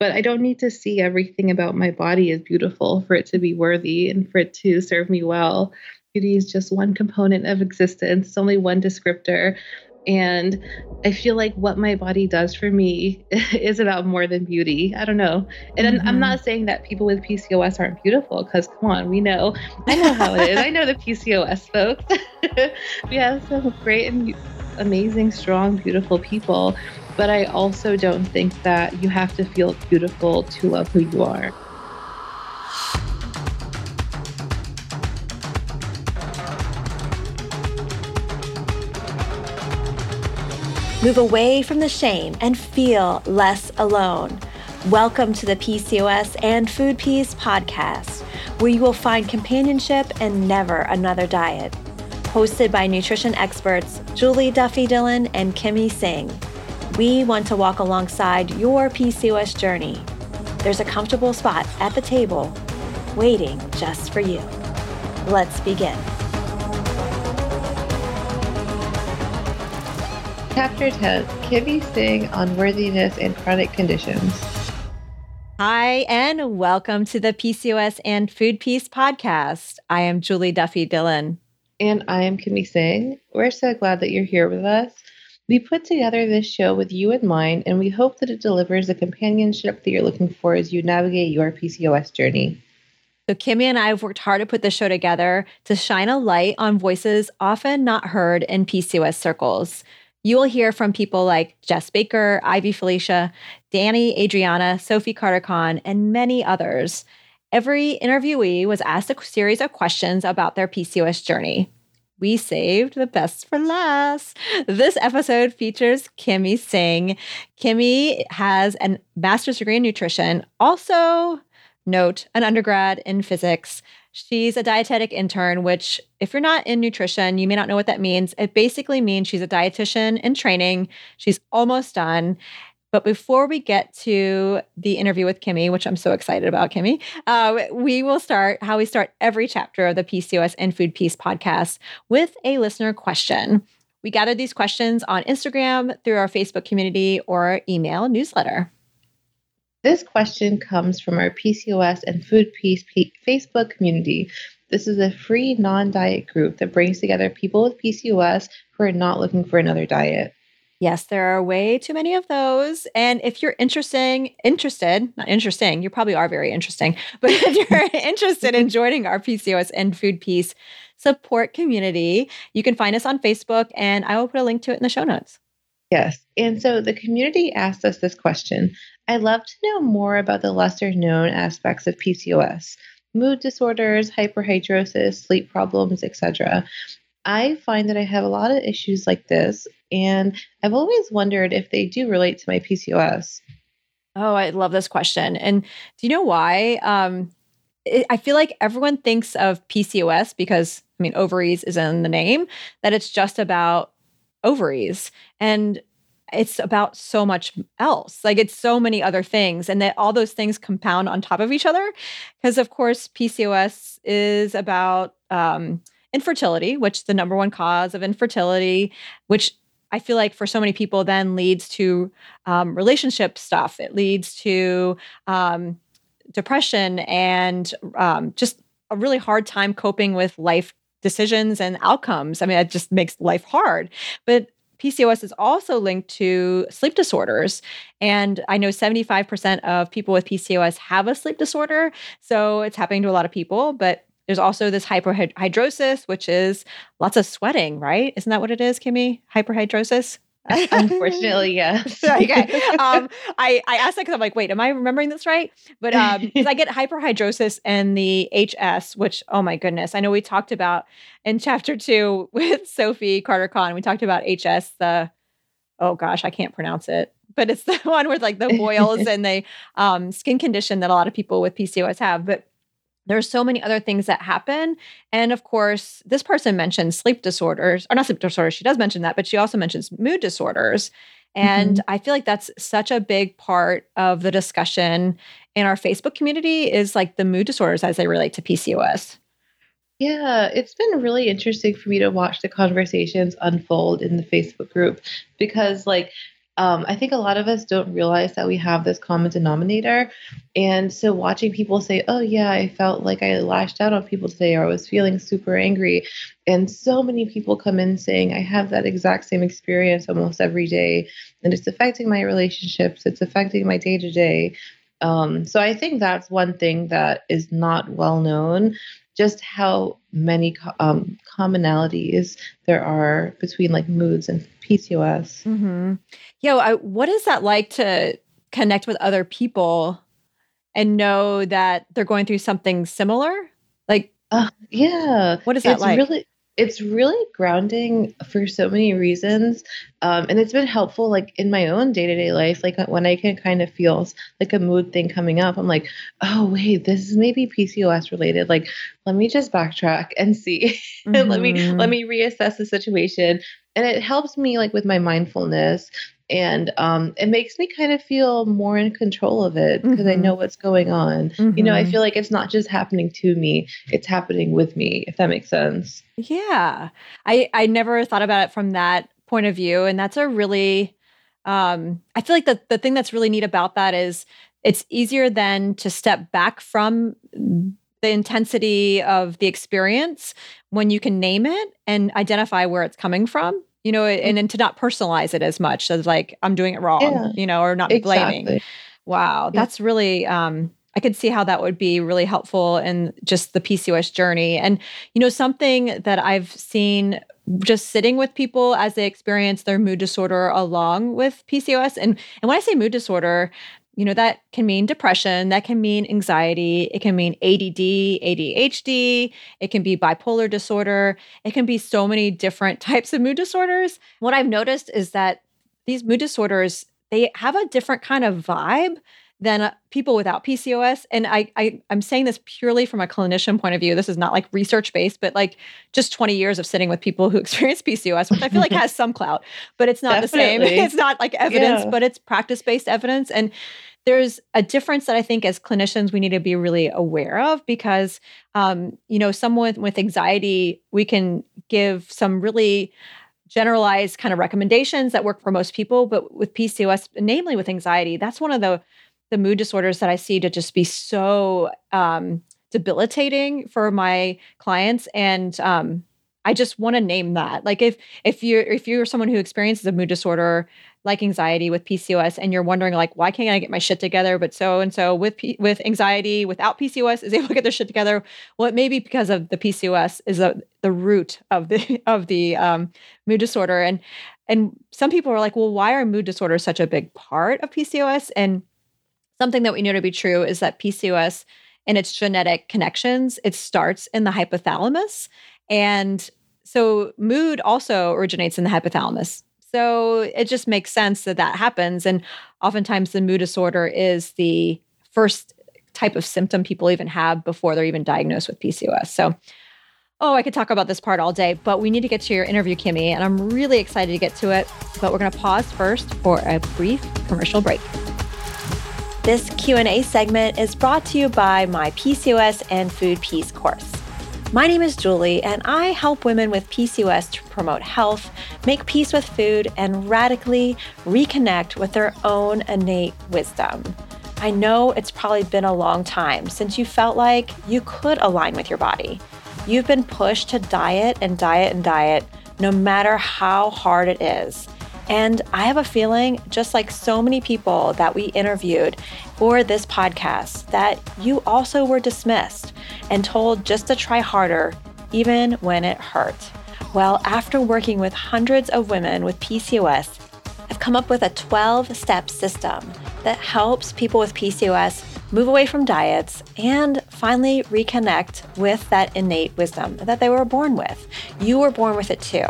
but I don't need to see everything about my body as beautiful for it to be worthy and for it to serve me well. Beauty is just one component of existence, it's only one descriptor. And I feel like what my body does for me is about more than beauty. I don't know. And mm-hmm. I'm not saying that people with PCOS aren't beautiful, because come on, we know. I know how it is. I know the PCOS folks. we have some great and amazing, strong, beautiful people. But I also don't think that you have to feel beautiful to love who you are. Move away from the shame and feel less alone. Welcome to the PCOS and Food Peace podcast, where you will find companionship and never another diet. Hosted by nutrition experts Julie Duffy Dillon and Kimmie Singh. We want to walk alongside your PCOS journey. There's a comfortable spot at the table waiting just for you. Let's begin. Chapter 10 Kimmie Singh on Worthiness and Chronic Conditions. Hi, and welcome to the PCOS and Food Peace podcast. I am Julie Duffy Dillon. And I am Kimmie Singh. We're so glad that you're here with us. We put together this show with you in mind, and we hope that it delivers the companionship that you're looking for as you navigate your PCOS journey. So, Kimmie and I have worked hard to put this show together to shine a light on voices often not heard in PCOS circles. You will hear from people like Jess Baker, Ivy Felicia, Danny Adriana, Sophie Carter Khan, and many others. Every interviewee was asked a series of questions about their PCOS journey. We saved the best for last. This episode features Kimmie Singh. Kimmie has a master's degree in nutrition, also, note, an undergrad in physics. She's a dietetic intern, which, if you're not in nutrition, you may not know what that means. It basically means she's a dietitian in training. She's almost done. But before we get to the interview with Kimmie, which I'm so excited about, Kimmie, uh, we will start how we start every chapter of the PCOS and Food Peace podcast with a listener question. We gather these questions on Instagram, through our Facebook community, or email newsletter. This question comes from our PCOS and Food Peace Facebook community. This is a free non diet group that brings together people with PCOS who are not looking for another diet. Yes, there are way too many of those. And if you're interesting, interested, not interesting, you probably are very interesting, but if you're interested in joining our PCOS and Food Peace support community, you can find us on Facebook and I will put a link to it in the show notes. Yes. And so the community asked us this question I'd love to know more about the lesser known aspects of PCOS mood disorders, hyperhidrosis, sleep problems, etc. I find that I have a lot of issues like this, and I've always wondered if they do relate to my PCOS. Oh, I love this question. And do you know why? Um, it, I feel like everyone thinks of PCOS because, I mean, ovaries is in the name, that it's just about ovaries. And it's about so much else. Like it's so many other things, and that all those things compound on top of each other. Because, of course, PCOS is about um, infertility, which the number one cause of infertility, which I feel like for so many people then leads to um, relationship stuff. It leads to um, depression and um, just a really hard time coping with life decisions and outcomes. I mean, it just makes life hard. But PCOS is also linked to sleep disorders. And I know 75% of people with PCOS have a sleep disorder. So it's happening to a lot of people. But there's also this hyperhidrosis, which is lots of sweating, right? Isn't that what it is, Kimmie? Hyperhidrosis? Unfortunately, yes. okay. Um, I, I asked that because I'm like, wait, am I remembering this right? But um, I get hyperhidrosis and the HS, which, oh my goodness, I know we talked about in chapter two with Sophie Carter Khan. We talked about HS, the, oh gosh, I can't pronounce it, but it's the one with like the boils and the um, skin condition that a lot of people with PCOS have. But there's so many other things that happen. And of course, this person mentioned sleep disorders, or not sleep disorders, she does mention that, but she also mentions mood disorders. And mm-hmm. I feel like that's such a big part of the discussion in our Facebook community is like the mood disorders as they relate to PCOS. Yeah, it's been really interesting for me to watch the conversations unfold in the Facebook group because, like, um, I think a lot of us don't realize that we have this common denominator. And so watching people say, oh, yeah, I felt like I lashed out on people today, or I was feeling super angry. And so many people come in saying, I have that exact same experience almost every day. And it's affecting my relationships, it's affecting my day to day. So I think that's one thing that is not well known just how many um, commonalities there are between like moods and PCOS. Mm-hmm. Yo, I, what is that like to connect with other people and know that they're going through something similar? Like, uh, yeah, what is that it's like? Really, it's really grounding for so many reasons um, and it's been helpful like in my own day-to-day life like when i can kind of feel like a mood thing coming up i'm like oh wait this is maybe pcos related like let me just backtrack and see mm-hmm. let me let mm-hmm. me reassess the situation and it helps me like with my mindfulness and um, it makes me kind of feel more in control of it because mm-hmm. I know what's going on. Mm-hmm. You know, I mm-hmm. feel like it's not just happening to me; it's happening with me. If that makes sense. Yeah, I I never thought about it from that point of view, and that's a really, um, I feel like the the thing that's really neat about that is it's easier then to step back from the intensity of the experience when you can name it and identify where it's coming from you know, and, mm. and to not personalize it as much as like I'm doing it wrong, yeah, you know, or not exactly. blaming. Wow, yeah. that's really um I could see how that would be really helpful in just the PCOS journey. And you know, something that I've seen just sitting with people as they experience their mood disorder along with PCOS and and when I say mood disorder, you know, that can mean depression, that can mean anxiety, it can mean ADD, ADHD, it can be bipolar disorder, it can be so many different types of mood disorders. What I've noticed is that these mood disorders, they have a different kind of vibe than uh, people without PCOS. And I, I I'm saying this purely from a clinician point of view. This is not like research based, but like just 20 years of sitting with people who experience PCOS, which I feel like has some clout, but it's not Definitely. the same. It's not like evidence, yeah. but it's practice based evidence. And there's a difference that I think as clinicians we need to be really aware of because, um, you know, someone with anxiety, we can give some really generalized kind of recommendations that work for most people, but with PCOS, namely with anxiety, that's one of the the mood disorders that I see to just be so um, debilitating for my clients. And um, I just want to name that. Like if if you're if you're someone who experiences a mood disorder like anxiety with PCOS and you're wondering like why can't I get my shit together but so and so with P- with anxiety without PCOS is able to get their shit together well it may be because of the PCOS is a, the root of the of the um, mood disorder and and some people are like well why are mood disorders such a big part of PCOS and something that we know to be true is that PCOS and its genetic connections, it starts in the hypothalamus. And so mood also originates in the hypothalamus. So it just makes sense that that happens. And oftentimes the mood disorder is the first type of symptom people even have before they're even diagnosed with PCOS. So, oh, I could talk about this part all day, but we need to get to your interview, Kimmie, and I'm really excited to get to it. But we're going to pause first for a brief commercial break. This Q&A segment is brought to you by my PCOS and Food Peace course. My name is Julie, and I help women with PCOS to promote health, make peace with food, and radically reconnect with their own innate wisdom. I know it's probably been a long time since you felt like you could align with your body. You've been pushed to diet and diet and diet, no matter how hard it is. And I have a feeling, just like so many people that we interviewed for this podcast, that you also were dismissed and told just to try harder, even when it hurt. Well, after working with hundreds of women with PCOS, I've come up with a 12 step system that helps people with PCOS move away from diets and finally reconnect with that innate wisdom that they were born with. You were born with it too.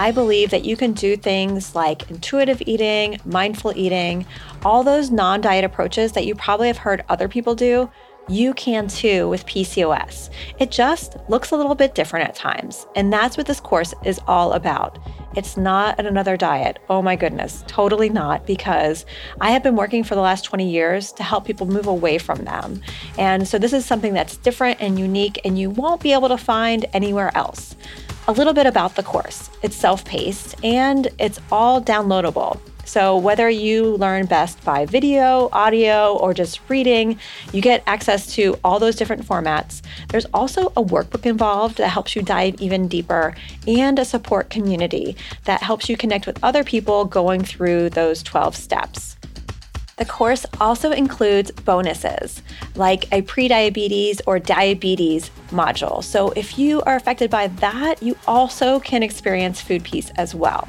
I believe that you can do things like intuitive eating, mindful eating, all those non diet approaches that you probably have heard other people do. You can too with PCOS. It just looks a little bit different at times. And that's what this course is all about. It's not another diet. Oh my goodness, totally not, because I have been working for the last 20 years to help people move away from them. And so this is something that's different and unique, and you won't be able to find anywhere else a little bit about the course. It's self paced and it's all downloadable. So, whether you learn best by video, audio, or just reading, you get access to all those different formats. There's also a workbook involved that helps you dive even deeper and a support community that helps you connect with other people going through those 12 steps. The course also includes bonuses like a prediabetes or diabetes module. So if you are affected by that, you also can experience food peace as well.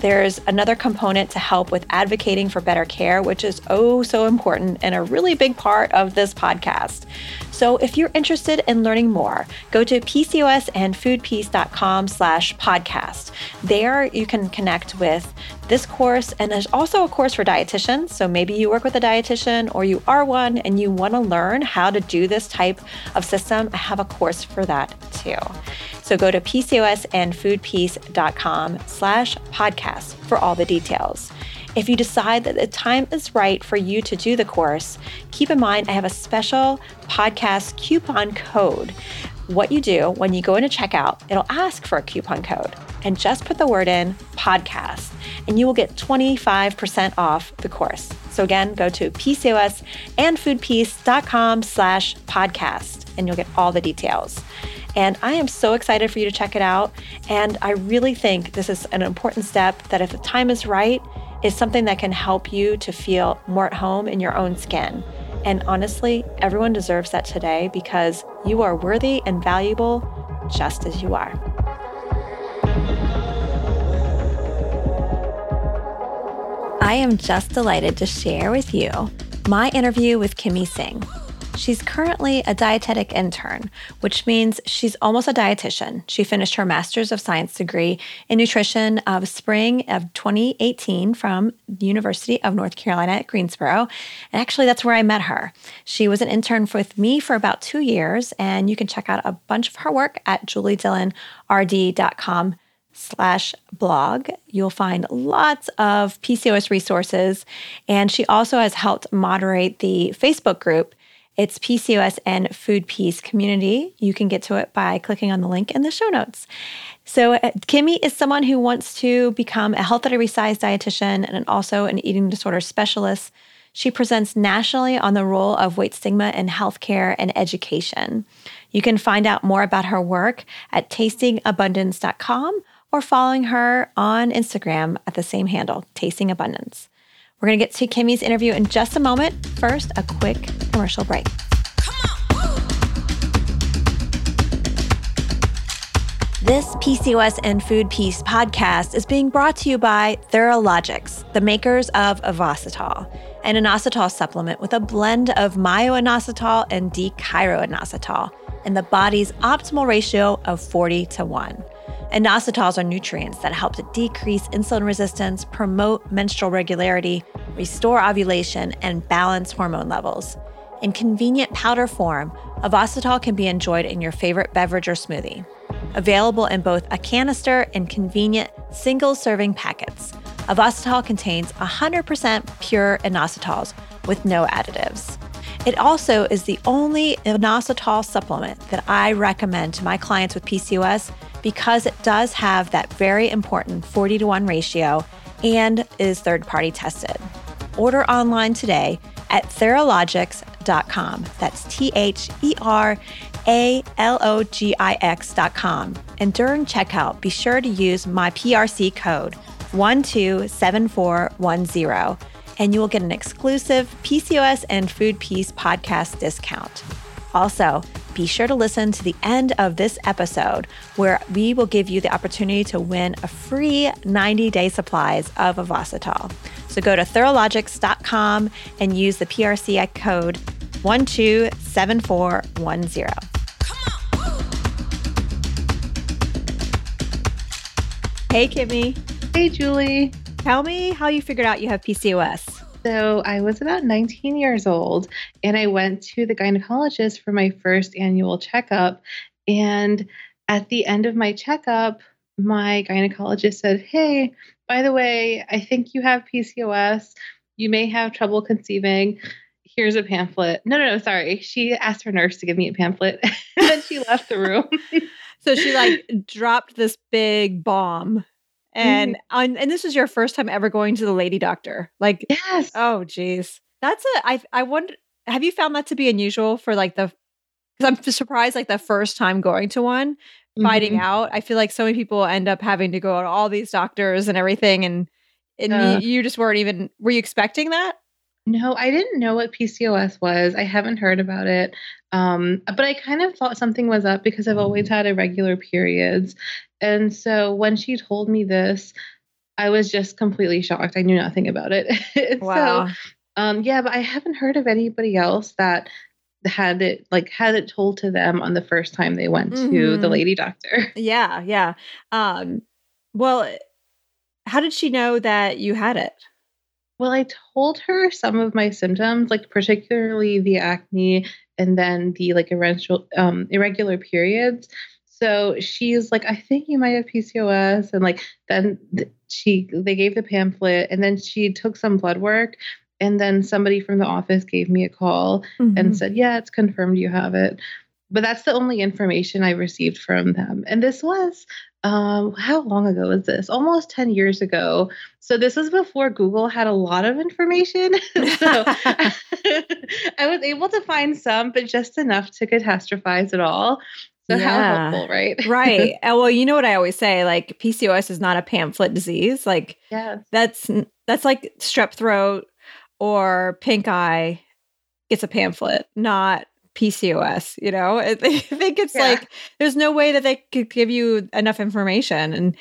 There's another component to help with advocating for better care, which is oh so important and a really big part of this podcast. So if you're interested in learning more, go to pcosandfoodpeace.com slash podcast. There you can connect with this course, and there's also a course for dietitians. So maybe you work with a dietitian or you are one and you want to learn how to do this type of system. I have a course for that too. So go to pcosandfoodpeace.com slash podcast for all the details. If you decide that the time is right for you to do the course, keep in mind I have a special podcast coupon code. What you do when you go into checkout, it'll ask for a coupon code and just put the word in podcast and you will get 25% off the course. So again, go to pcosandfoodpeace.com slash podcast and you'll get all the details. And I am so excited for you to check it out. And I really think this is an important step that if the time is right, is something that can help you to feel more at home in your own skin. And honestly, everyone deserves that today because you are worthy and valuable just as you are. I am just delighted to share with you my interview with Kimmie Singh. She's currently a dietetic intern, which means she's almost a dietitian. She finished her Master's of Science degree in nutrition of spring of 2018 from the University of North Carolina at Greensboro. And actually, that's where I met her. She was an intern with me for about two years, and you can check out a bunch of her work at juliedillonrd.com slash blog. You'll find lots of PCOS resources. And she also has helped moderate the Facebook group it's PCOS and Food Peace Community. You can get to it by clicking on the link in the show notes. So, uh, Kimmie is someone who wants to become a health at every size dietitian and also an eating disorder specialist. She presents nationally on the role of weight stigma in healthcare and education. You can find out more about her work at tastingabundance.com or following her on Instagram at the same handle, Tasting Abundance. We're going to get to Kimmie's interview in just a moment. First, a quick commercial break. This PCOS and Food Peace podcast is being brought to you by Theralogix, the makers of Ovasitol, an inositol supplement with a blend of myo-inositol and D-chiroinositol in the body's optimal ratio of 40 to 1. Inositols are nutrients that help to decrease insulin resistance, promote menstrual regularity, restore ovulation, and balance hormone levels. In convenient powder form, Ovasitol can be enjoyed in your favorite beverage or smoothie. Available in both a canister and convenient single serving packets, Ovasitol contains 100% pure inositols with no additives. It also is the only inositol supplement that I recommend to my clients with PCOS because it does have that very important 40 to 1 ratio and is third party tested. Order online today at theralogix.com. That's T H E R A L O G I X.com. And during checkout, be sure to use my PRC code 127410 and you will get an exclusive PCOS and Food Peace podcast discount. Also, be sure to listen to the end of this episode where we will give you the opportunity to win a free 90 day supplies of Ovasitol. So go to theralogix.com and use the PRC code 127410. Hey, Kimmie. Hey, Julie. Tell me how you figured out you have PCOS. So I was about 19 years old and I went to the gynecologist for my first annual checkup. And at the end of my checkup, my gynecologist said, Hey, by the way, I think you have PCOS. You may have trouble conceiving. Here's a pamphlet. No, no, no, sorry. She asked her nurse to give me a pamphlet and then she left the room. so she like dropped this big bomb And on, and this was your first time ever going to the lady doctor. Like, Yes. oh, geez, that's a. I I wonder. Have you found that to be unusual for like the? Because I'm surprised, like the first time going to one, finding Mhm. out. I feel like so many people end up having to go to all these doctors and everything, and and Yeah. you, you just weren't even. Were you expecting that? No, I didn't know what PCOS was. I haven't heard about it. Um, but I kind of thought something was up because I've always had irregular periods. And so when she told me this, I was just completely shocked. I knew nothing about it. Wow. So, um, yeah, but I haven't heard of anybody else that had it like had it told to them on the first time they went to the Mhm. lady doctor. Yeah, yeah. Um, well, how did she know that you had it? Well, I told her some of my symptoms, like particularly the acne and then the like irregular, um, irregular periods. So she's like, I think you might have PCOS, and like then she they gave the pamphlet, and then she took some blood work, and then somebody from the office gave me a call Mm-hmm. and said, Yeah, it's confirmed you have it. But that's the only information I received from them. And this was, um, how long ago was this? Almost 10 years ago. So this was before Google had a lot of information. so I was able to find some, but just enough to catastrophize it all. So Yeah. how helpful, right? right. Well, you know what I always say, like PCOS is not a pamphlet disease. Like yes. that's that's like strep throat or pink eye. It's a pamphlet, not PCOS. You know, I think it's Yeah. like there's no way that they could give you enough information, and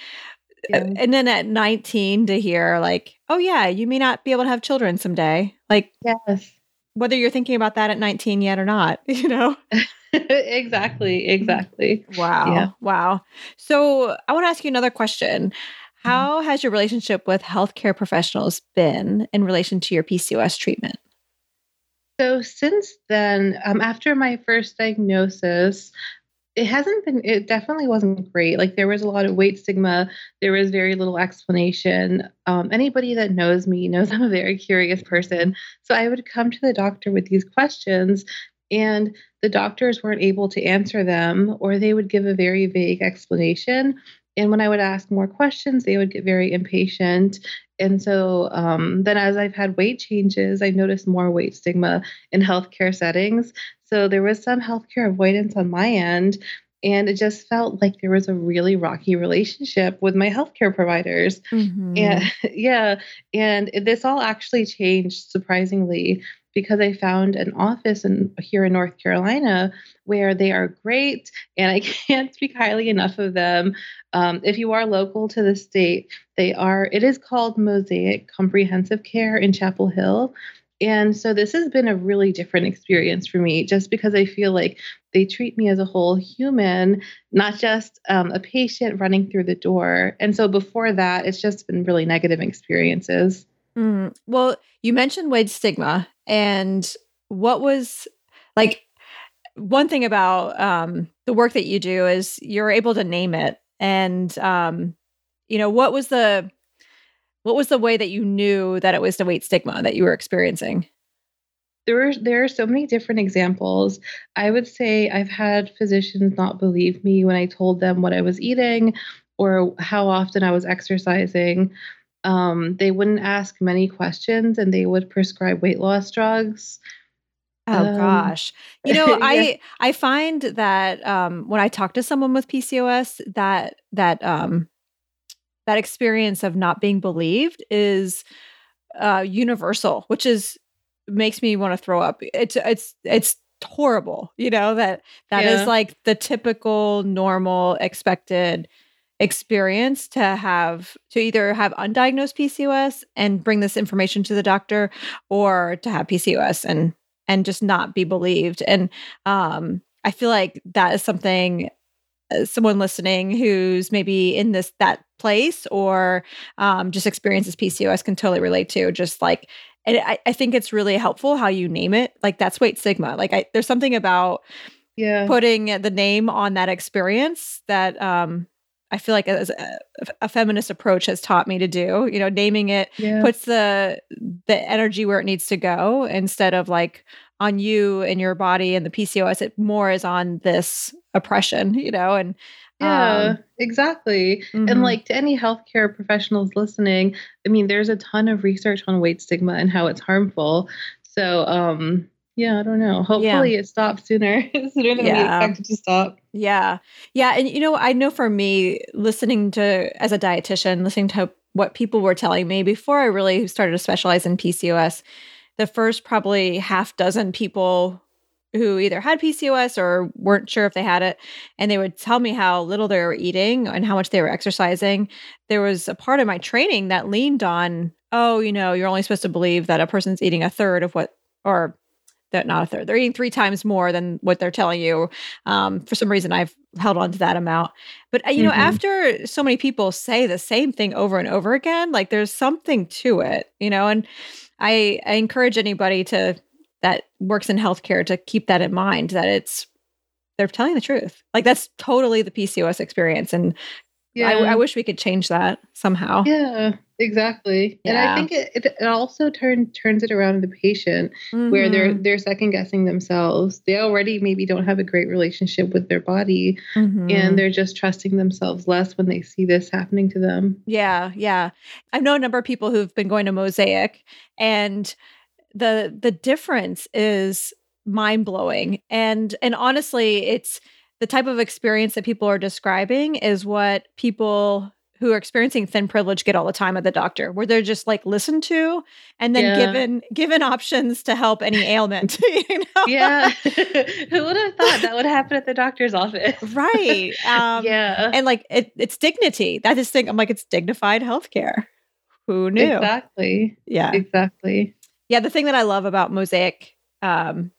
uh, Yeah. and then at 19 to hear like, oh yeah, you may not be able to have children someday. Like Yes. whether you're thinking about that at 19 yet or not, you know. exactly. Exactly. Wow. Yeah. Wow. So I want to ask you another question. Mm-hmm. How has your relationship with healthcare professionals been in relation to your PCOS treatment? So since then, um, after my first diagnosis, it hasn't been. It definitely wasn't great. Like there was a lot of weight stigma. There was very little explanation. Um, anybody that knows me knows I'm a very curious person. So I would come to the doctor with these questions, and the doctors weren't able to answer them, or they would give a very vague explanation. And when I would ask more questions, they would get very impatient. And so um, then, as I've had weight changes, I noticed more weight stigma in healthcare settings. So there was some healthcare avoidance on my end. And it just felt like there was a really rocky relationship with my healthcare providers. Mm-hmm. And yeah, and this all actually changed surprisingly because I found an office in here in North Carolina where they are great, and I can't speak highly enough of them. Um, if you are local to the state, they are. It is called Mosaic Comprehensive Care in Chapel Hill. And so this has been a really different experience for me just because I feel like they treat me as a whole human, not just um, a patient running through the door. And so before that, it's just been really negative experiences. Mm. Well, you mentioned weight stigma, and what was like one thing about um, the work that you do is you're able to name it, and um, you know what was the what was the way that you knew that it was the weight stigma that you were experiencing? There are there are so many different examples. I would say I've had physicians not believe me when I told them what I was eating or how often I was exercising. Um, they wouldn't ask many questions and they would prescribe weight loss drugs. Oh Um, gosh. You know, yeah. I I find that um when I talk to someone with PCOS that that um that experience of not being believed is uh universal, which is makes me want to throw up. It's it's it's horrible, you know, that that is Yeah. like the typical normal expected experience to have to either have undiagnosed PCOS and bring this information to the doctor or to have PCOS and and just not be believed. And um, I feel like that is something uh, someone listening who's maybe in this that place or um, just experiences PCOS can totally relate to. Just like, and I, I think it's really helpful how you name it. Like that's weight stigma. Like I, there's something about Yeah. putting the name on that experience that um, I feel like as a, a feminist approach has taught me to do. You know, naming it yeah. puts the the energy where it needs to go instead of like on you and your body and the PCOS. It more is on this oppression, you know, and Yeah, um, exactly. Mm-hmm. And like to any healthcare professionals listening, I mean, there's a ton of research on weight stigma and how it's harmful. So, um, yeah, I don't know. Hopefully yeah. it stops sooner, sooner than yeah. we expected to stop. Yeah. Yeah. And, you know, I know for me, listening to, as a dietitian, listening to what people were telling me before I really started to specialize in PCOS, the first probably half dozen people who either had PCOS or weren't sure if they had it, and they would tell me how little they were eating and how much they were exercising. There was a part of my training that leaned on, oh, you know, you're only supposed to believe that a person's eating a third of what, or that not a third, they're eating three times more than what they're telling you. Um, for some reason, I've held on to that amount. But, uh, you mm-hmm. know, after so many people say the same thing over and over again, like there's something to it, you know, and I, I encourage anybody to that works in healthcare to keep that in mind that it's they're telling the truth. Like that's totally the PCOS experience. And yeah. I, I wish we could change that somehow. Yeah, exactly. Yeah. And I think it, it, also turn, turns it around to the patient mm-hmm. where they're mm-hmm. they're second guessing themselves. They already maybe don't have a great relationship with their body mm-hmm. and they're just trusting themselves less when they see this happening to them. Yeah, yeah. I know a number of people who've been going to Mosaic and the the difference is mind blowing and and honestly it's the type of experience that people are describing is what people who are experiencing thin privilege get all the time at the doctor where they're just like listened to and then yeah. given given options to help any ailment you know? Yeah. Who would have thought that would happen at the doctor's office? Right um, yeah. and like it, it's dignity. That is thing i'm like it's dignified healthcare. Who knew? Exactly. Yeah. Exactly. Yeah, the thing that I love about Mosaic um,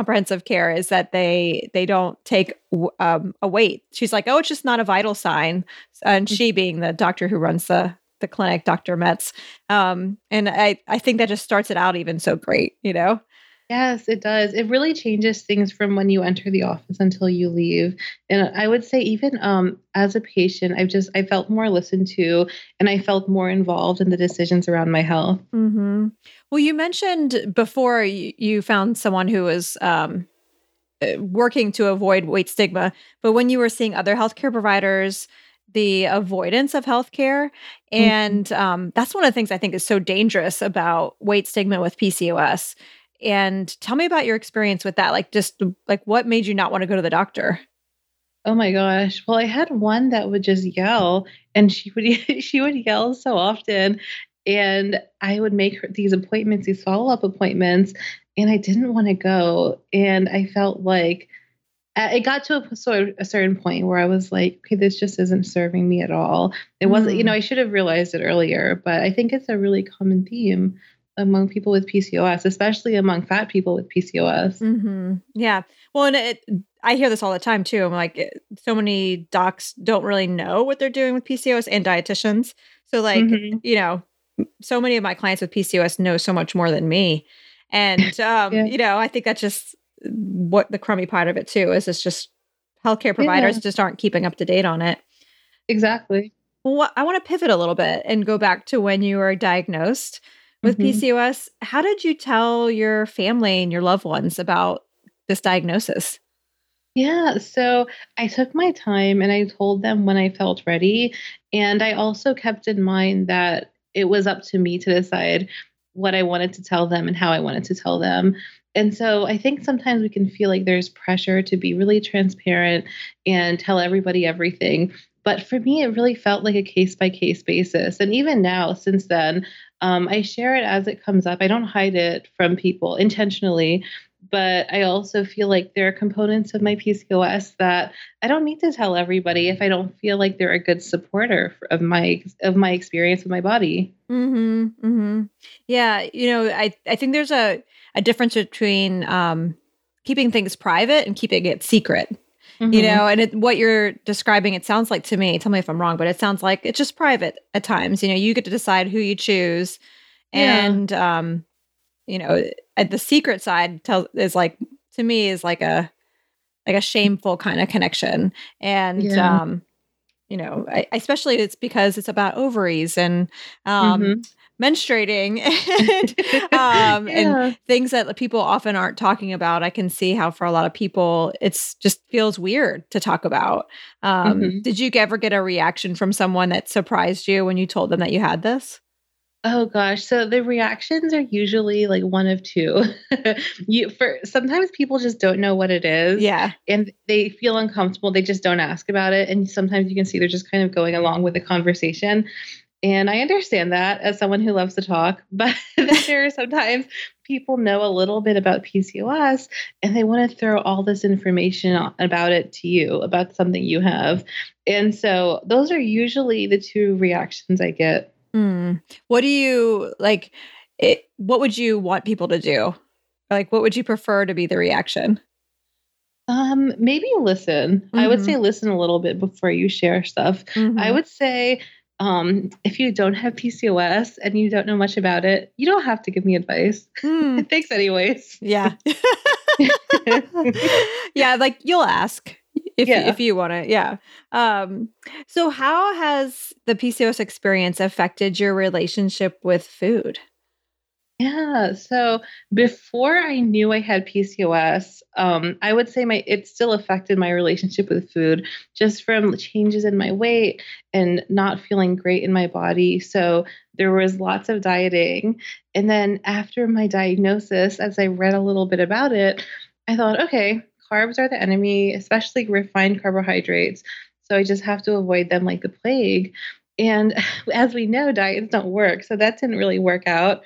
comprehensive care is that they they don't take um, a weight. She's like, oh, it's just not a vital sign, and she being the doctor who runs the the clinic, Dr. Metz, um, and I I think that just starts it out even so great, you know. Yes, it does. It really changes things from when you enter the office until you leave. And I would say even um, as a patient, I've just I felt more listened to, and I felt more involved in the decisions around my health. Mm-hmm. Well, you mentioned before you, found someone who was um, uh, working to avoid weight stigma, but when you were seeing other healthcare providers the avoidance of healthcare. Mm-hmm. And um, that's one of the things I think is so dangerous about weight stigma with PCOS and tell me about your experience with that. Like, just like what made you not want to go to the doctor? Oh my gosh. Well, I had one that would just yell and she would she would yell so often and I would make her these appointments, these follow-up appointments, and I didn't want to go and I felt like it got to a, sort of a certain point where I was like, okay, this just isn't serving me at all. It wasn't, you know, mm. I should have realized it earlier, but I think it's a really common theme among people with PCOS, especially among fat people with PCOS. Mm-hmm. Yeah. Well, and it, I hear this all the time too. I'm like, eh, so many docs don't really know what they're doing with PCOS and dietitians. So, like, mm-hmm. you know, so many of my clients with PCOS know so much more than me. And, um, yeah. you know, I think that's just what the crummy part of it too is it's just healthcare providers yeah. just aren't keeping up to date on it. Exactly. Well, I want to pivot a little bit and go back to when you were diagnosed with mm-hmm. PCOS. How did you tell your family and your loved ones about this diagnosis? Yeah, so I took my time and I told them when I felt ready. And I also kept in mind that it was up to me to decide what I wanted to tell them and how I wanted to tell them. And so I think sometimes we can feel like there's pressure to be really transparent and tell everybody everything. But for me, it really felt like a case by case basis. And even now, since then, um, I share it as it comes up. I don't hide it from people intentionally, but I also feel like there are components of my PCOS that I don't need to tell everybody if I don't feel like they're a good supporter of my of my experience with my body. Hmm. Hmm. Yeah. You know, I I think there's a a difference between um, keeping things private and keeping it secret. Mm-hmm. You know, and it, what you're describing, it sounds like to me, tell me if I'm wrong, but it sounds like it's just private at times. You know, you get to decide who you choose. And, yeah. um, you know, at the secret side tell is like, to me, is like a, like a shameful kind of connection. And, yeah. um, you know, I, especially it's because it's about ovaries and, um, mm-hmm menstruating and, um, Yeah. and things that people often aren't talking about. I can see how for a lot of people it's just feels weird to talk about. Um, Mhm. Did you ever get a reaction from someone that surprised you when you told them that you had this? Oh gosh, so the reactions are usually like one of two. you for sometimes people just don't know what it is. Yeah. and they feel uncomfortable. They just don't ask about it. And sometimes you can see they're just kind of going along with the conversation. And I understand that as someone who loves to talk, but there are sometimes people know a little bit about PCOS and they want to throw all this information about it to you, about something you have. And so those are usually the two reactions I get. Mm. What do you like? It, what would you want people to do? Like, what would you prefer to be the reaction? Um, maybe listen. I would Mhm. say listen a little bit before you share stuff. I Mhm. would say um, if you don't have PCOS and you don't know much about it, you don't have to give me advice. Mm. Thanks, anyways. Yeah. yeah, like you'll ask if Yeah. if you want to. Yeah. Um so how has the PCOS experience affected your relationship with food? Yeah. So before I knew I had PCOS, um, I would say my it still affected my relationship with food just from changes in my weight and not feeling great in my body. So there was lots of dieting. And then after my diagnosis, as I read a little bit about it, I thought, okay, carbs are the enemy, especially refined carbohydrates. So I just have to avoid them like the plague. And as we know, diets don't work. So that didn't really work out.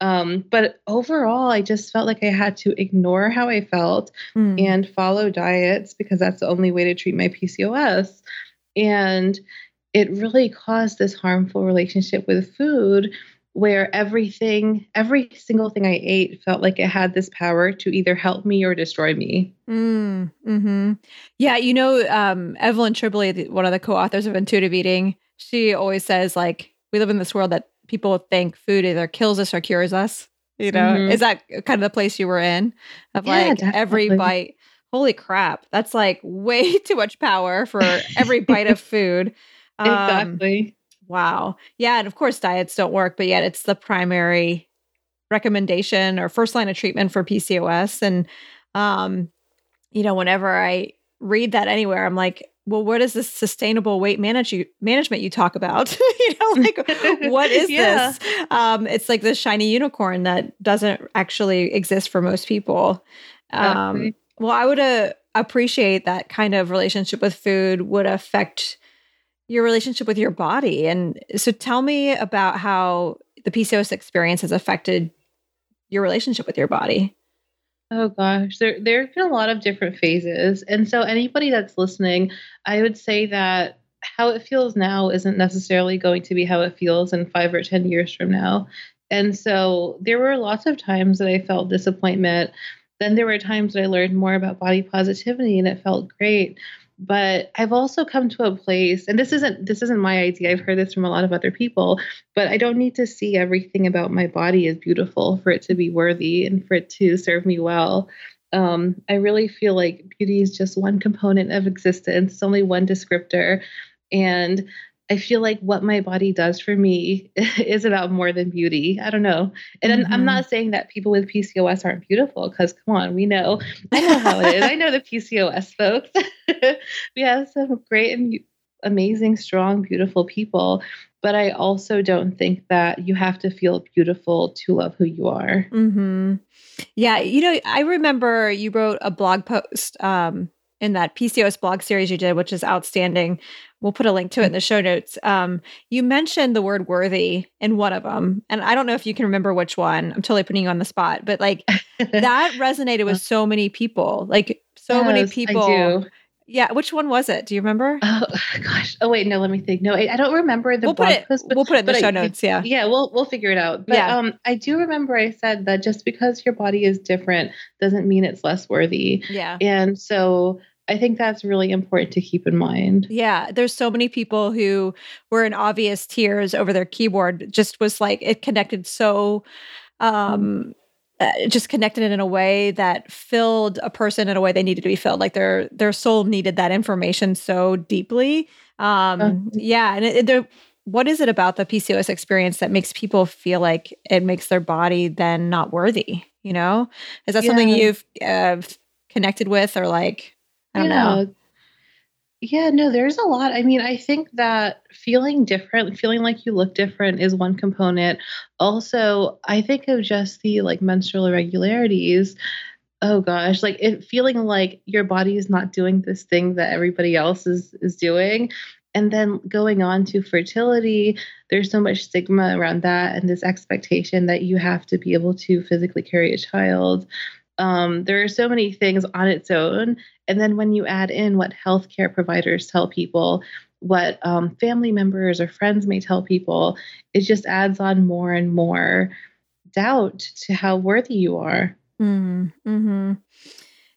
Um, but overall, I just felt like I had to ignore how I felt Mm. and follow diets because that's the only way to treat my PCOS. And it really caused this harmful relationship with food where everything, every single thing I ate felt like it had this power to either help me or destroy me. Mm, hmm Yeah, you know, um, Evelyn Tribole, one of the co-authors of Intuitive Eating, she always says like we live in this world that people think food either kills us or cures us. You know, Mhm. is that kind of the place you were in? Of Yeah, like every bite. Holy crap, that's like way too much power for every bite of food. Um, exactly. Wow. Yeah. And of course, diets don't work, but yet it's the primary recommendation or first line of treatment for PCOS. And, um, you know, whenever I read that anywhere, I'm like, well, what is this sustainable weight manage management you talk about? you know, like what is Yeah. this? Um, it's like this shiny unicorn that doesn't actually exist for most people. Um, well, I would uh, appreciate that kind of relationship with food would affect your relationship with your body. And so tell me about how the PCOS experience has affected your relationship with your body. Oh gosh, there there have been a lot of different phases. And so anybody that's listening, I would say that how it feels now isn't necessarily going to be how it feels in 5 or 10 years from now. And so there were lots of times that I felt disappointment. Then there were times that I learned more about body positivity and it felt great. But I've also come to a place and this isn't this isn't my idea. I've heard this from a lot of other people, but I don't need to see everything about my body as beautiful for it to be worthy and for it to serve me well. Um, I really feel like beauty is just one component of existence, it's only one descriptor. And I feel like what my body does for me is about more than beauty. I don't know. And I'm- I'm not saying that people with PCOS aren't beautiful because come on, we know. I know how it is. I know the PCOS folks. we have some great and amazing, strong, beautiful people. But I also don't think that you have to feel beautiful to love who you are. hmm Yeah, you know, I remember you wrote a blog post um, in that PCOS blog series you did, which is outstanding. We'll put a link to it in the show notes. Um, you mentioned the word worthy in one of them, and I don't know if you can remember which one. I'm totally putting you on the spot, but like that resonated with so many people. Like so many Yes, I people. Yeah, which one was it? Do you remember? Oh gosh. Oh wait, no. Let me think. No, I, I don't remember the we'll put blog it. post. but- we'll put it in the show I- notes. Yeah. Yeah, we'll we'll figure it out. But Yeah. um, I do remember I said that just because your body is different doesn't mean it's less worthy. Yeah. And so I think that's really important to keep in mind. Yeah, there's so many people who were in obvious tears over their keyboard. Just was like it connected so, um, uh, just connected it in a way that filled a person in a way they needed to be filled. Like their their soul needed that information so deeply. Um, Uh-huh. yeah, and it, it, there, what is it about the PCOS experience that makes people feel like it makes their body then not worthy? You know, is that yeah. something you've uh, connected with or like, I don't yeah. know? Yeah, no, there's a lot. I mean, I think that feeling different, feeling like you look different is one component. Also, I think of just the like menstrual irregularities. Oh gosh, like it feeling like your body is not doing this thing that everybody else is is doing. And then going on to fertility, there's so much stigma around that and this expectation that you have to be able to physically carry a child. Um, there are so many things on its own. And then when you add in what healthcare providers tell people, what um, family members or friends may tell people, it just adds on more and more doubt to how worthy you are. Mm-hmm. mm-hmm.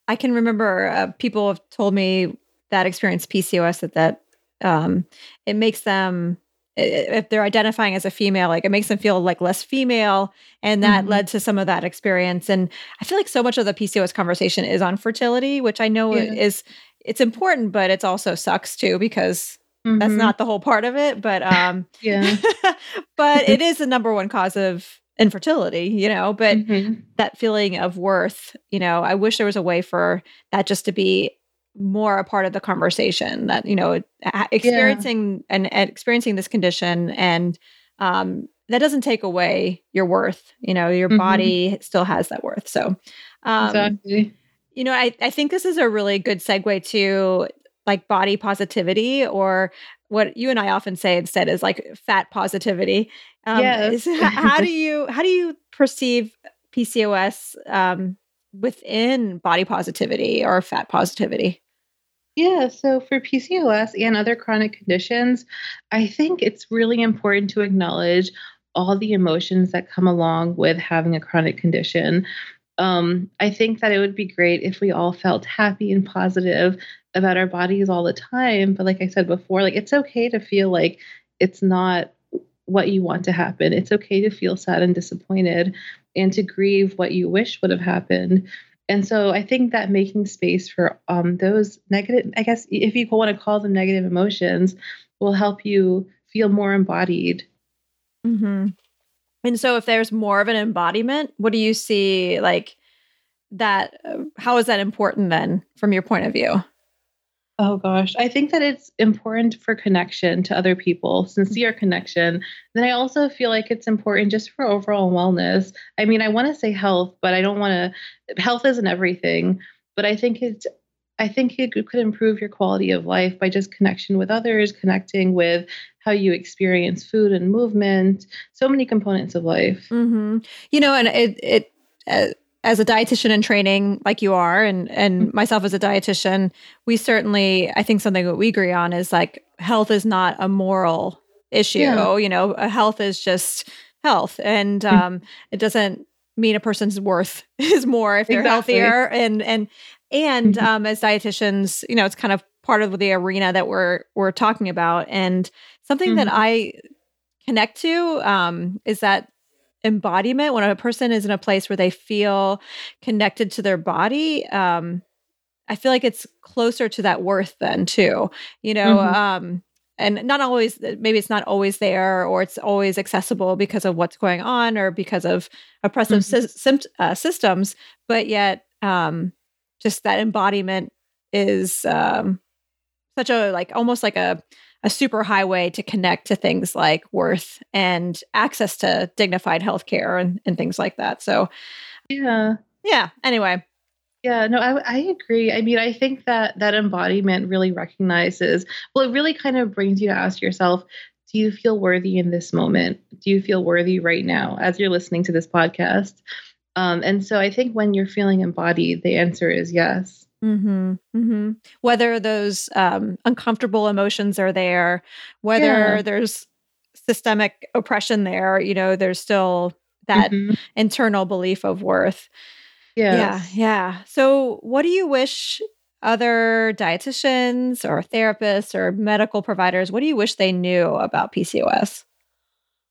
I can remember uh, people have told me that experience PCOS that that um, it makes them if they're identifying as a female, like it makes them feel like less female. And that mm-hmm. led to some of that experience. And I feel like so much of the PCOS conversation is on fertility, which I know yeah. is it's important, but it's also sucks too because mm-hmm. that's not the whole part of it. But um yeah. but it is the number one cause of infertility, you know, but mm-hmm. that feeling of worth, you know, I wish there was a way for that just to be more a part of the conversation that you know experiencing yeah. and, and, experiencing this condition and um, that doesn't take away your worth you know your mm-hmm. body still has that worth so um, exactly you know I, I think this is a really good segue to like body positivity or what you and i often say instead is like fat positivity um, yes. how do you how do you perceive pcos um, within body positivity or fat positivity yeah, so for PCOS and other chronic conditions, I think it's really important to acknowledge all the emotions that come along with having a chronic condition. Um, I think that it would be great if we all felt happy and positive about our bodies all the time. But like I said before, like it's okay to feel like it's not what you want to happen. It's okay to feel sad and disappointed and to grieve what you wish would have happened. And so I think that making space for um, those negative, I guess, if you want to call them negative emotions, will help you feel more embodied. Mm-hmm. And so, if there's more of an embodiment, what do you see like that? Uh, how is that important then, from your point of view? Oh gosh, I think that it's important for connection to other people, sincere connection. Then I also feel like it's important just for overall wellness. I mean, I want to say health, but I don't want to health isn't everything, but I think it's I think it could improve your quality of life by just connection with others, connecting with how you experience food and movement, so many components of life. Mm-hmm. You know, and it it uh, as a dietitian in training like you are and and mm-hmm. myself as a dietitian we certainly i think something that we agree on is like health is not a moral issue yeah. you know health is just health and mm-hmm. um it doesn't mean a person's worth is more if they're exactly. healthier and and and mm-hmm. um as dietitians you know it's kind of part of the arena that we're we're talking about and something that mm-hmm. i connect to um is that embodiment when a person is in a place where they feel connected to their body um i feel like it's closer to that worth then too you know mm-hmm. um and not always maybe it's not always there or it's always accessible because of what's going on or because of oppressive mm-hmm. sy- uh, systems but yet um just that embodiment is um such a like almost like a a super highway to connect to things like worth and access to dignified healthcare and, and things like that. So, yeah. Yeah. Anyway. Yeah, no, I, I agree. I mean, I think that that embodiment really recognizes, well, it really kind of brings you to ask yourself, do you feel worthy in this moment? Do you feel worthy right now as you're listening to this podcast? Um, and so I think when you're feeling embodied, the answer is yes. Mm-hmm, mm-hmm. Whether those um, uncomfortable emotions are there, whether yeah. there's systemic oppression there, you know, there's still that mm-hmm. internal belief of worth. Yes. Yeah. Yeah. So, what do you wish other dietitians or therapists or medical providers, what do you wish they knew about PCOS?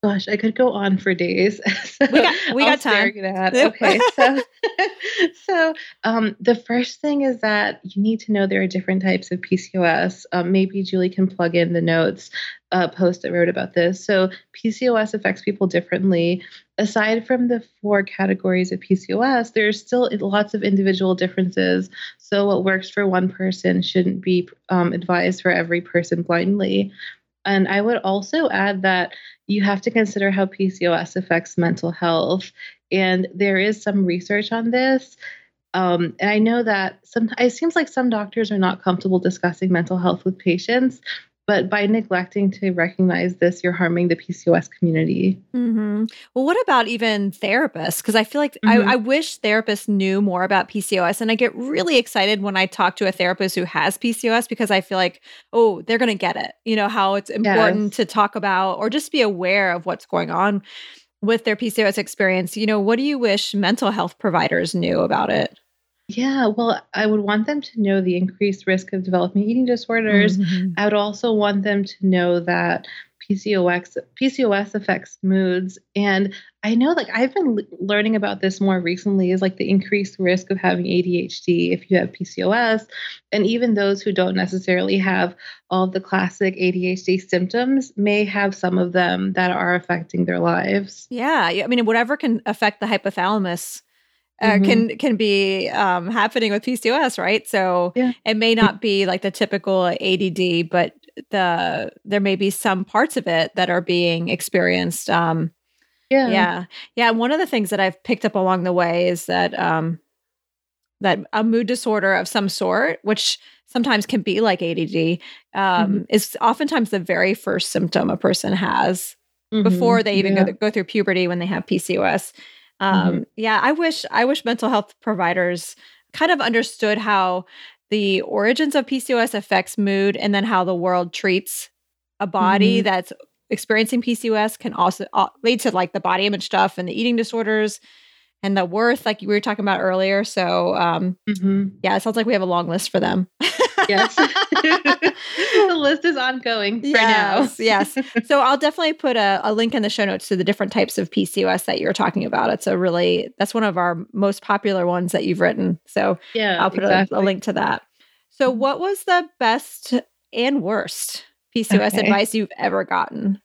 Gosh, I could go on for days. so we got we got time. Okay, so so um, the first thing is that you need to know there are different types of PCOS. Um, maybe Julie can plug in the notes uh, post that wrote about this. So PCOS affects people differently. Aside from the four categories of PCOS, there's still lots of individual differences. So what works for one person shouldn't be um, advised for every person blindly. And I would also add that you have to consider how PCOS affects mental health. And there is some research on this. Um, and I know that some it seems like some doctors are not comfortable discussing mental health with patients, but by neglecting to recognize this, you're harming the PCOS community. Mm-hmm. Well, what about even therapists? Because I feel like mm-hmm. I, I, wish therapists knew more about PCOS. And I get really excited when I talk to a therapist who has PCOS because I feel like, oh, they're going to get it. You know, how it's important yes. to talk about or just be aware of what's going on with their PCOS experience. You know, what do you wish mental health providers knew about it? Yeah, well, I would want them to know the increased risk of developing eating disorders. Mm-hmm. I would also want them to know that PCOS PCOS affects moods and I know like I've been learning about this more recently is like the increased risk of having ADHD if you have PCOS and even those who don't necessarily have all the classic ADHD symptoms may have some of them that are affecting their lives. Yeah, I mean whatever can affect the hypothalamus uh, mm-hmm. can can be um, happening with PCOS, right? So yeah. it may not be like the typical ADD, but the there may be some parts of it that are being experienced. Um, yeah, yeah, yeah. One of the things that I've picked up along the way is that um, that a mood disorder of some sort, which sometimes can be like ADD, um, mm-hmm. is oftentimes the very first symptom a person has mm-hmm. before they even yeah. go, go through puberty when they have PCOS. Mm-hmm. Um, mm-hmm. Yeah, I wish I wish mental health providers kind of understood how the origins of PCOS affects mood, and then how the world treats a body mm-hmm. that's experiencing PCOS can also uh, lead to like the body image stuff and the eating disorders and the worth, like we were talking about earlier. So, um, mm-hmm. yeah, it sounds like we have a long list for them. yes. the list is ongoing for yes, now. yes. So I'll definitely put a, a, link in the show notes to the different types of PCOS that you're talking about. It's a really, that's one of our most popular ones that you've written. So yeah, I'll put exactly. a, a, link to that. So, mm-hmm. what was the best and worst PCOS okay. advice you've ever gotten?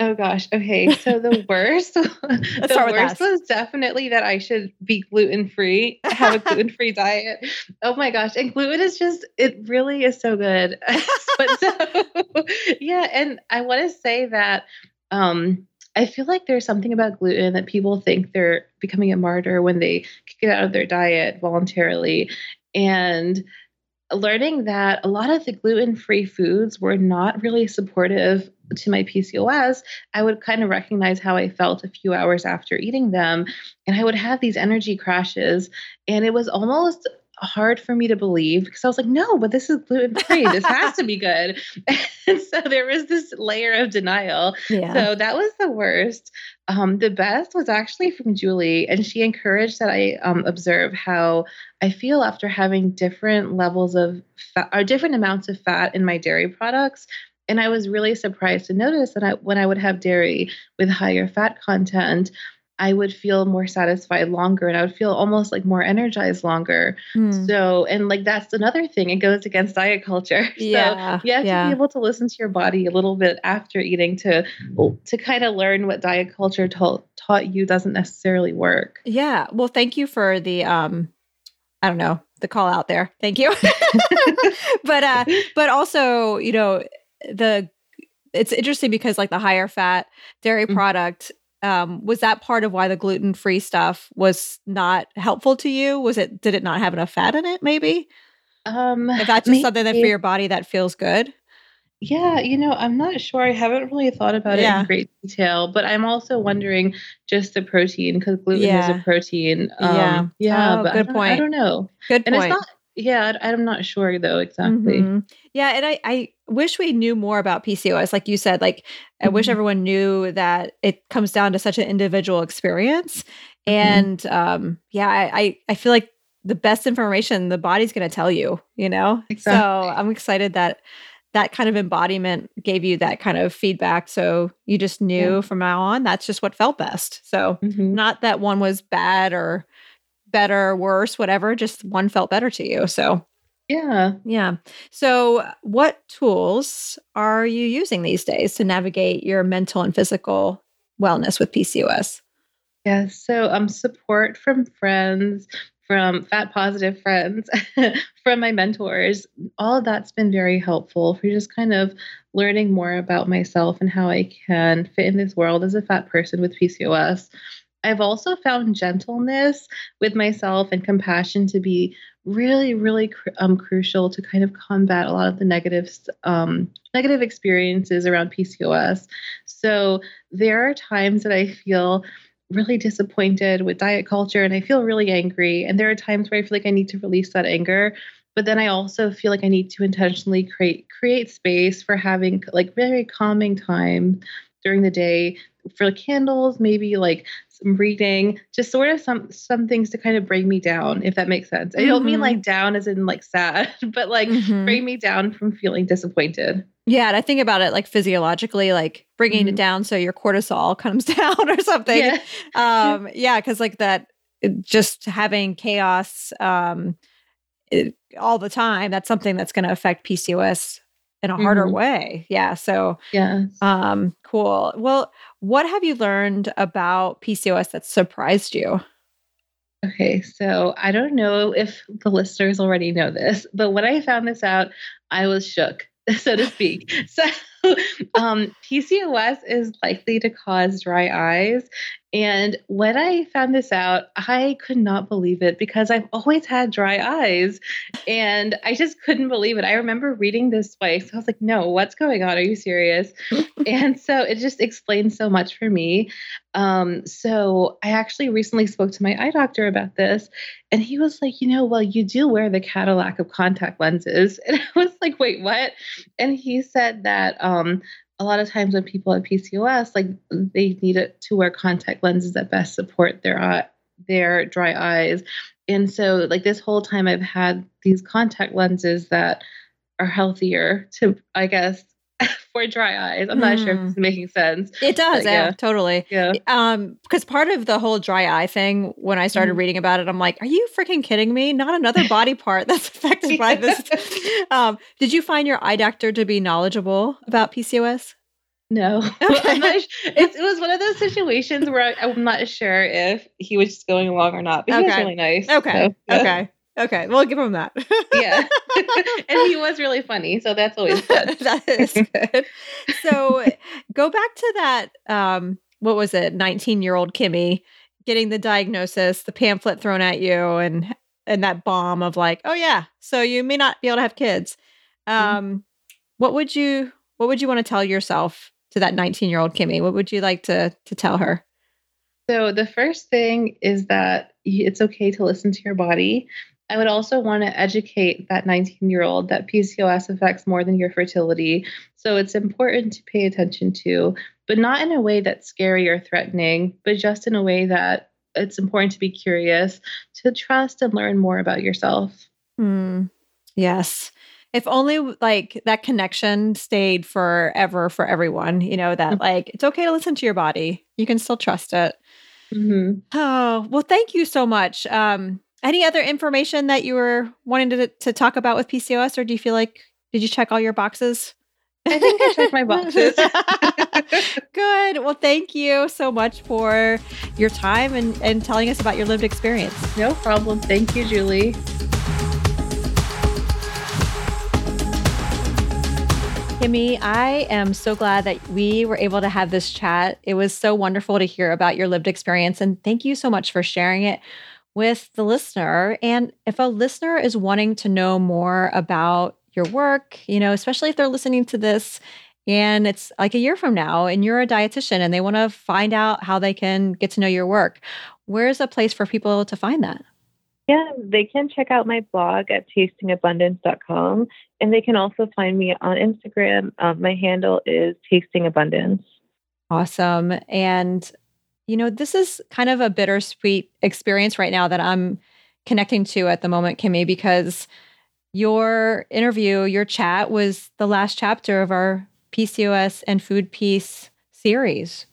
Oh gosh. Okay. So the worst, the worst was definitely that I should be gluten free, have a gluten free diet. Oh my gosh. And gluten is just, it really is so good. but so, yeah. And I want to say that, um, I feel like there's something about gluten that people think they're becoming a martyr when they kick it out of their diet voluntarily. And learning that a lot of the gluten free foods were not really supportive to my PCOS, I would kind of recognize how I felt a few hours after eating them. And I would have these energy crashes. And it was almost hard for me to believe because I was like, no, but this is gluten free. This has to be good. and so there was this layer of denial. Yeah. So that was the worst. Um, the best was actually from Julie, and she encouraged that I um, observe how I feel after having different levels of fat or different amounts of fat in my dairy products. And I was really surprised to notice that I, when I would have dairy with higher fat content, I would feel more satisfied longer and I would feel almost like more energized longer. Mm. So, and like that's another thing, it goes against diet culture. Yeah. So you have yeah. to be able to listen to your body a little bit after eating to to kind of learn what diet culture taught taught you doesn't necessarily work. Yeah. Well, thank you for the um I don't know, the call out there. Thank you. but uh but also, you know, the it's interesting because like the higher fat dairy mm-hmm. product um, was that part of why the gluten free stuff was not helpful to you? Was it did it not have enough fat in it? Maybe. Um, if that's just maybe, something that for your body that feels good. Yeah, you know, I'm not sure. I haven't really thought about it in great detail, but I'm also wondering just the protein because gluten yeah. is a protein. Um, yeah, yeah. Oh, good I point. I don't know. Good and point. it's not. Yeah, I'm not sure though exactly. Mm-hmm. Yeah, and I I wish we knew more about PCOS. Like you said, like I mm-hmm. wish everyone knew that it comes down to such an individual experience. Mm-hmm. And um, yeah, I, I, I feel like the best information the body's going to tell you. You know, exactly. so I'm excited that that kind of embodiment gave you that kind of feedback. So you just knew yeah. from now on that's just what felt best. So mm-hmm. not that one was bad or better, worse, whatever, just one felt better to you. So yeah. Yeah. So what tools are you using these days to navigate your mental and physical wellness with PCOS? Yeah, so um support from friends, from fat positive friends, from my mentors. All of that's been very helpful for just kind of learning more about myself and how I can fit in this world as a fat person with PCOS. I've also found gentleness with myself and compassion to be really, really cr- um, crucial to kind of combat a lot of the negative, um, negative experiences around PCOS. So there are times that I feel really disappointed with diet culture and I feel really angry. And there are times where I feel like I need to release that anger. But then I also feel like I need to intentionally create create space for having like very calming time during the day for candles, maybe like some reading, just sort of some some things to kind of bring me down, if that makes sense. I don't mean mm-hmm. like down as in like sad, but like mm-hmm. bring me down from feeling disappointed. Yeah, and I think about it like physiologically, like bringing mm-hmm. it down so your cortisol comes down or something. Yeah, um, yeah, because like that, just having chaos um, it, all the time. That's something that's going to affect PCOS in a harder mm-hmm. way. Yeah. So yeah. Um, cool. Well, what have you learned about PCOS that surprised you? Okay, so I don't know if the listeners already know this, but when I found this out, I was shook, so to speak. So um, PCOS is likely to cause dry eyes. And when I found this out, I could not believe it because I've always had dry eyes and I just couldn't believe it. I remember reading this twice. I was like, no, what's going on? Are you serious? and so it just explains so much for me. Um, so I actually recently spoke to my eye doctor about this and he was like, you know, well, you do wear the Cadillac of contact lenses. And I was like, wait, what? And he said that um, Um, a lot of times when people have PCOS, like they need it to wear contact lenses that best support their eye, their dry eyes. And so, like this whole time, I've had these contact lenses that are healthier to, I guess, for dry eyes. I'm mm. not sure if it's hmm. making sense. It does, yeah, yeah, totally. Yeah. Um, because part of the whole dry eye thing, when I started mm. reading about it, I'm like, are you freaking kidding me? Not another body part that's affected by this. Um, did you find your eye doctor to be knowledgeable about PCOS? No, okay. not, it, it, was one of those situations where I, am not sure if he was just going along or not, but okay. he was really nice. Okay, so, okay. Okay, we'll give him that. yeah. and he was really funny, so that's always good. that is good. So go back to that um what was it? 19-year-old Kimmie getting the diagnosis, the pamphlet thrown at you and and that bomb of like, "Oh yeah, so you may not be able to have kids." Mm-hmm. Um mm-hmm. what would you what would you want to tell yourself to that 19-year-old Kimmie? What would you like to to tell her? So the first thing is that it's okay to listen to your body. I would also want to educate that 19 year old that PCOS affects more than your fertility. So it's important to pay attention to, but not in a way that's scary or threatening, but just in a way that it's important to be curious, to trust and learn more about yourself. Mm, yes. If only like that connection stayed forever for everyone, you know, that mm-hmm. like it's okay to listen to your body. You can still trust it. Mm-hmm. Oh, well, thank you so much. Um, any other information that you were wanting to, to talk about with PCOS, or do you feel like did you check all your boxes? I think I checked my boxes. Good. Well, thank you so much for your time and, and telling us about your lived experience. No problem. Thank you, Julie. Kimmie, I am so glad that we were able to have this chat. It was so wonderful to hear about your lived experience. And thank you so much for sharing it with the listener. And if a listener is wanting to know more about your work, you know, especially if they're listening to this and it's like a year from now and you're a dietitian and they want to find out how they can get to know your work, where's a place for people to find that? Yeah, they can check out my blog at tastingabundance.com and they can also find me on Instagram. Um, my handle is tastingabundance. Awesome. And you know, this is kind of a bittersweet experience right now that I'm connecting to at the moment, Kimmie, because your interview, your chat was the last chapter of our PCOS and food peace series.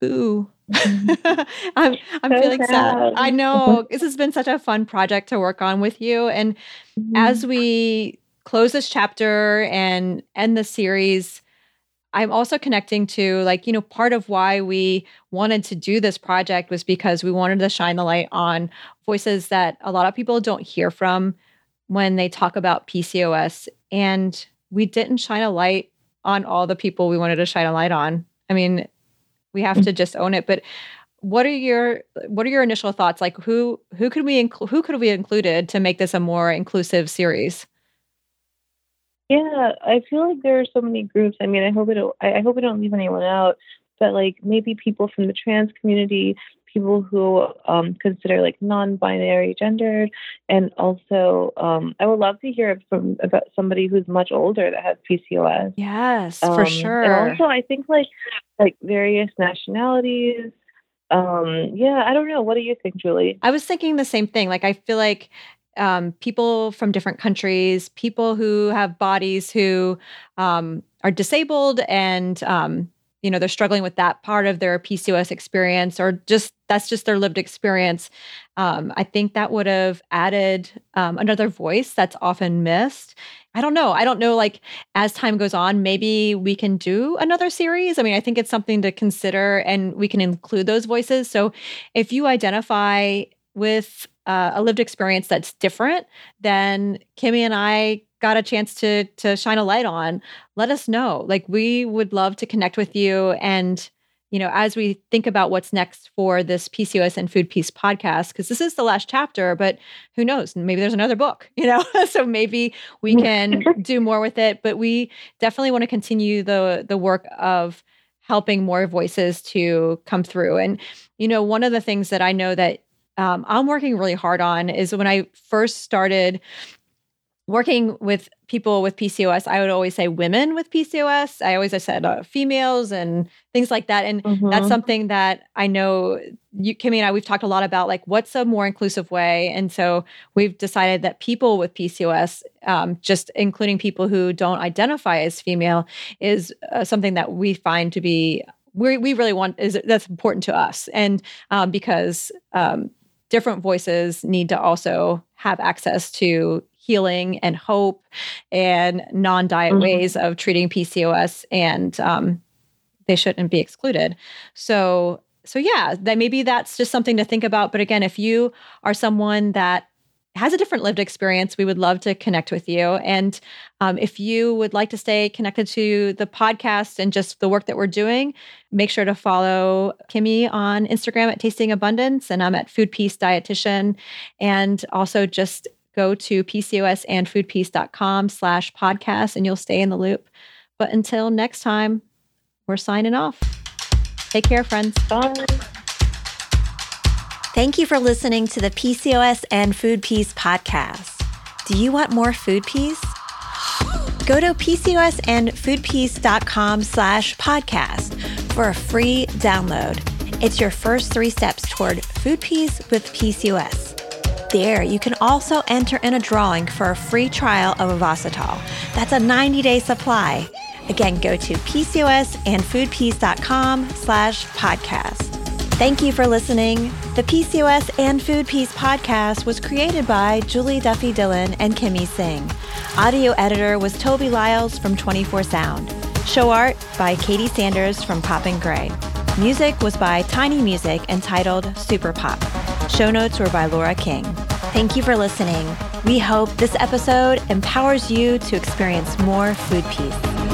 Boo. I'm I'm so feeling sad. sad. I know this has been such a fun project to work on with you. And mm-hmm. as we close this chapter and end the series, I'm also connecting to like, you know, part of why we wanted to do this project was because we wanted to shine the light on voices that a lot of people don't hear from when they talk about PCOS. And we didn't shine a light on all the people we wanted to shine a light on. I mean, we have mm. to just own it. But what are your what are your initial thoughts? Like who who could we include who could we included to make this a more inclusive series? Yeah, I feel like there are so many groups. I mean, I hope it I hope I don't leave anyone out, but like maybe people from the trans community, people who um, consider like non-binary gendered, and also um, I would love to hear from about somebody who's much older that has PCOS. Yes, um, for sure. And also, I think like like various nationalities. Um, yeah, I don't know. What do you think, Julie? I was thinking the same thing. Like, I feel like um, people from different countries, people who have bodies who um, are disabled and um, you know they're struggling with that part of their PCOS experience or just that's just their lived experience. Um, I think that would have added um, another voice that's often missed. I don't know. I don't know. Like as time goes on, maybe we can do another series. I mean, I think it's something to consider, and we can include those voices. So if you identify with uh, a lived experience that's different than Kimmie and I got a chance to to shine a light on, let us know. Like we would love to connect with you and you know, as we think about what's next for this PCOS and Food Peace podcast, because this is the last chapter, but who knows? Maybe there's another book, you know? so maybe we can do more with it. But we definitely want to continue the the work of helping more voices to come through. And, you know, one of the things that I know that um, I'm working really hard on is when I first started working with people with PCOS, I would always say women with PCOS. I always I said uh, females and things like that. And mm-hmm. that's something that I know you, Kimmie and I, we've talked a lot about like what's a more inclusive way. And so we've decided that people with PCOS, um, just including people who don't identify as female, is uh, something that we find to be we we really want is that's important to us. And um, because um, different voices need to also have access to healing and hope and non-diet mm-hmm. ways of treating PCOS, and um, they shouldn't be excluded. So, so yeah, that maybe that's just something to think about. But again, if you are someone that has a different lived experience, we would love to connect with you. And um, if you would like to stay connected to the podcast and just the work that we're doing, make sure to follow Kimmie on Instagram at Tasting Abundance, and I'm at Food Peace Dietitian. And also just go to pcosandfoodpeace.com slash podcast and you'll stay in the loop. But until next time, we're signing off. Take care, friends. Bye. Thank you for listening to the PCOS and Food Peace podcast. Do you want more food peace? Go to pcosandfoodpeace.com slash podcast for a free download. It's your first three steps toward food peace with PCOS. There, you can also enter in a drawing for a free trial of Ovasitol. That's a 90-day supply. Again, go to pcosandfoodpeace.com slash podcast. Thank you for listening. The PCOS and Food Peace podcast was created by Julie Duffy Dillon and Kimmie Singh. Audio editor was Toby Lyles from 24 Sound. Show art by Katie Sanders from Pop and Gray. Music was by Tiny Music entitled Super Pop. Show notes were by Laura King. Thank you for listening. We hope this episode empowers you to experience more food peace.